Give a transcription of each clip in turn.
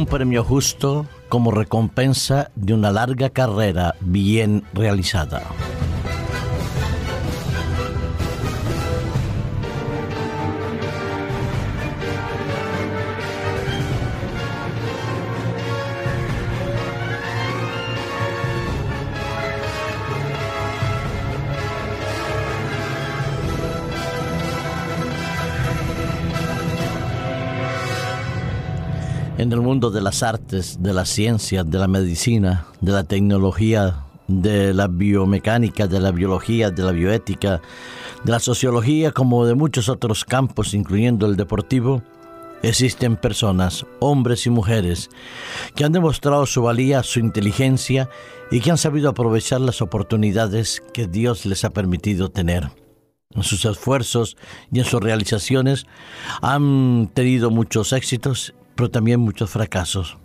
un premio justo como recompensa de una larga carrera bien realizada. En el mundo de las artes, de la ciencia, de la medicina, de la tecnología, de la biomecánica, de la biología, de la bioética, de la sociología, como de muchos otros campos, incluyendo el deportivo, existen personas, hombres y mujeres, que han demostrado su valía, su inteligencia y que han sabido aprovechar las oportunidades que Dios les ha permitido tener. En sus esfuerzos y en sus realizaciones han tenido muchos éxitos pero también muchos fracasos.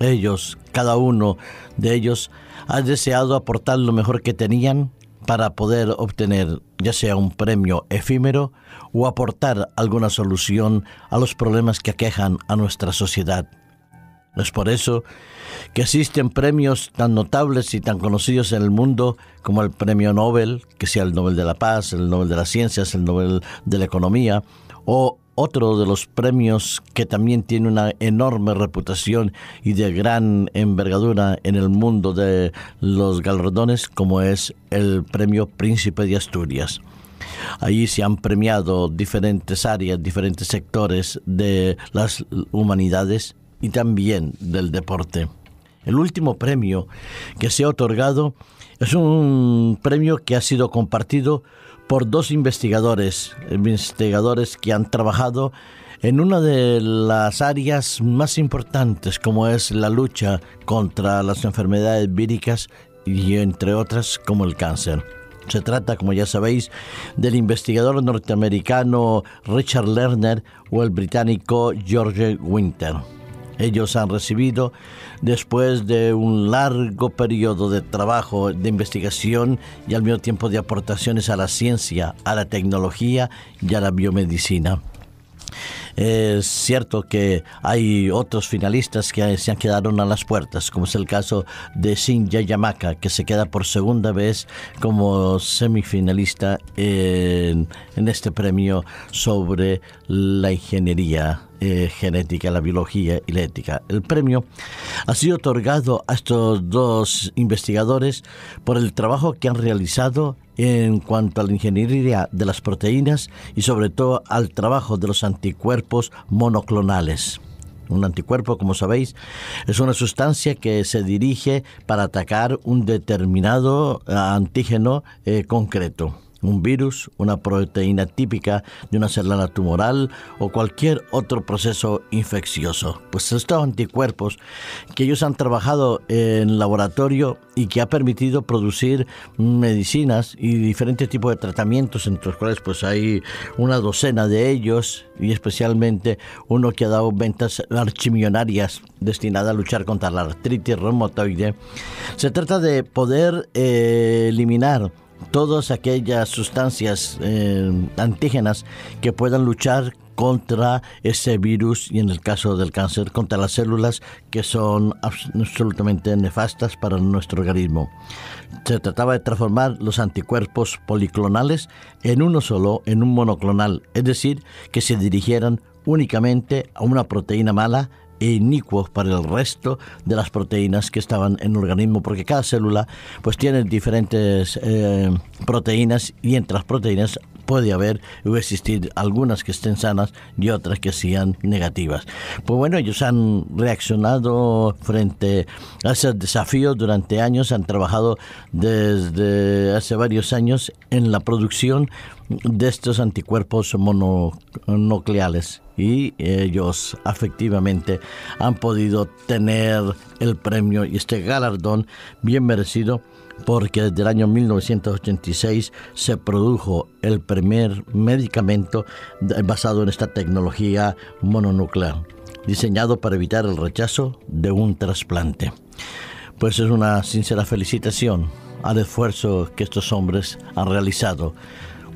Ellos, cada uno de ellos, ha deseado aportar lo mejor que tenían para poder obtener ya sea un premio efímero o aportar alguna solución a los problemas que aquejan a nuestra sociedad. Es por eso que existen premios tan notables y tan conocidos en el mundo como el Premio Nobel, que sea el Nobel de la Paz, el Nobel de las Ciencias, el Nobel de la Economía, o otro de los premios que también tiene una enorme reputación y de gran envergadura en el mundo de los galardones, como es el Premio Príncipe de Asturias. Allí se han premiado diferentes áreas, diferentes sectores de las humanidades y también del deporte. El último premio que se ha otorgado es un premio que ha sido compartido por dos investigadores, investigadores que han trabajado en una de las áreas más importantes como es la lucha contra las enfermedades víricas y entre otras como el cáncer. Se trata, como ya sabéis, del investigador norteamericano Richard Lerner o el británico George Winter. Ellos han recibido, después de un largo periodo de trabajo, de investigación y al mismo tiempo de aportaciones a la ciencia, a la tecnología y a la biomedicina. Es cierto que hay otros finalistas que se han quedado a las puertas, como es el caso de Shinya Yamaka, que se queda por segunda vez como semifinalista en, este premio sobre la ingeniería eh, genética, la biología y la ética. El premio ha sido otorgado a estos dos investigadores por el trabajo que han realizado en cuanto a la ingeniería de las proteínas y sobre todo al trabajo de los anticuerpos monoclonales. Un anticuerpo, como sabéis, es una sustancia que se dirige para atacar un determinado antígeno eh, concreto un virus, una proteína típica de una célula tumoral o cualquier otro proceso infeccioso. Pues estos anticuerpos que ellos han trabajado en laboratorio y que ha permitido producir medicinas y diferentes tipos de tratamientos, entre los cuales pues hay una docena de ellos y especialmente uno que ha dado ventas archimillonarias destinada a luchar contra la artritis reumatoide. Se trata de poder eh, eliminar todas aquellas sustancias eh, antígenas que puedan luchar contra ese virus y en el caso del cáncer contra las células que son absolutamente nefastas para nuestro organismo. Se trataba de transformar los anticuerpos policlonales en uno solo, en un monoclonal, es decir, que se dirigieran únicamente a una proteína mala e inicuos para el resto de las proteínas que estaban en el organismo, porque cada célula pues tiene diferentes eh, proteínas y entre las proteínas puede haber o existir algunas que estén sanas y otras que sean negativas. Pues bueno, ellos han reaccionado frente a ese desafío durante años, han trabajado desde hace varios años en la producción de estos anticuerpos mononucleales y ellos efectivamente han podido tener el premio y este galardón bien merecido porque desde el año 1986 se produjo el primer medicamento basado en esta tecnología mononuclear, diseñado para evitar el rechazo de un trasplante. Pues es una sincera felicitación al esfuerzo que estos hombres han realizado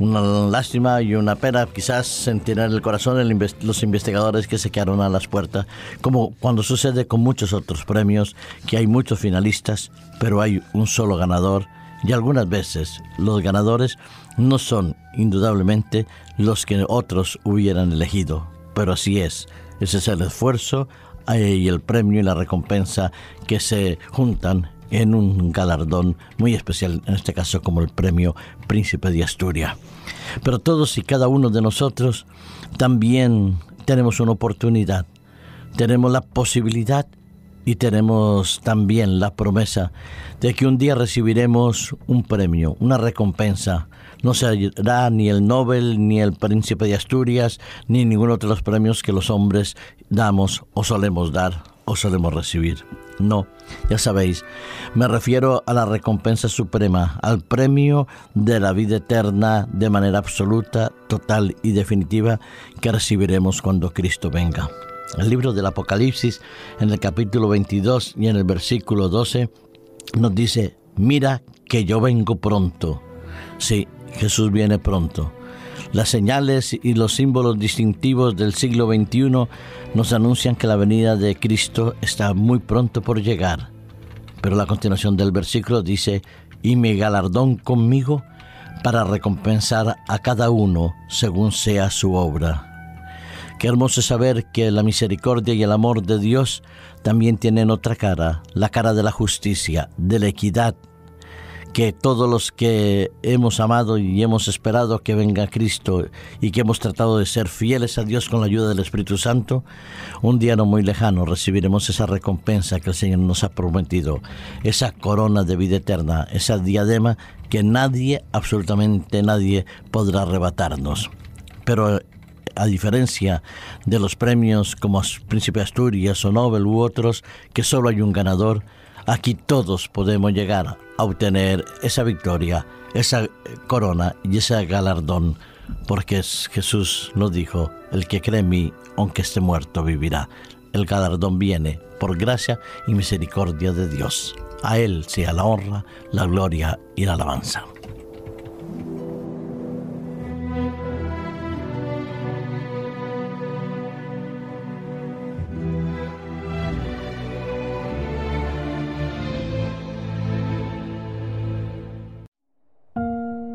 Una lástima y una pena quizás sentir en el corazón los investigadores que se quedaron a las puertas, como cuando sucede con muchos otros premios, que hay muchos finalistas, pero hay un solo ganador y algunas veces los ganadores no son indudablemente los que otros hubieran elegido, pero así es, ese es el esfuerzo eh, y el premio y la recompensa que se juntan en un galardón muy especial, en este caso como el premio Príncipe de Asturias. Pero todos y cada uno de nosotros también tenemos una oportunidad, tenemos la posibilidad y tenemos también la promesa de que un día recibiremos un premio, una recompensa. No será ni el Nobel, ni el Príncipe de Asturias, ni ninguno de los premios que los hombres damos o solemos dar o solemos recibir. No, ya sabéis, me refiero a la recompensa suprema, al premio de la vida eterna de manera absoluta, total y definitiva que recibiremos cuando Cristo venga. El libro del Apocalipsis, en el capítulo 22 y en el versículo 12, nos dice, mira que yo vengo pronto. Sí, Jesús viene pronto. Las señales y los símbolos distintivos del siglo XXI nos anuncian que la venida de Cristo está muy pronto por llegar. Pero la continuación del versículo dice, y mi galardón conmigo para recompensar a cada uno según sea su obra. Qué hermoso saber que la misericordia y el amor de Dios también tienen otra cara, la cara de la justicia, de la equidad, que todos los que hemos amado y hemos esperado que venga Cristo y que hemos tratado de ser fieles a Dios con la ayuda del Espíritu Santo, un día no muy lejano recibiremos esa recompensa que el Señor nos ha prometido, esa corona de vida eterna, esa diadema que nadie, absolutamente nadie, podrá arrebatarnos. Pero a diferencia de los premios como Príncipe Asturias o Nobel u otros, que solo hay un ganador, aquí todos podemos llegar a obtener esa victoria, esa corona y ese galardón, porque Jesús nos dijo, el que cree en mí, aunque esté muerto, vivirá. El galardón viene por gracia y misericordia de Dios. A Él sea la honra, la gloria y la alabanza.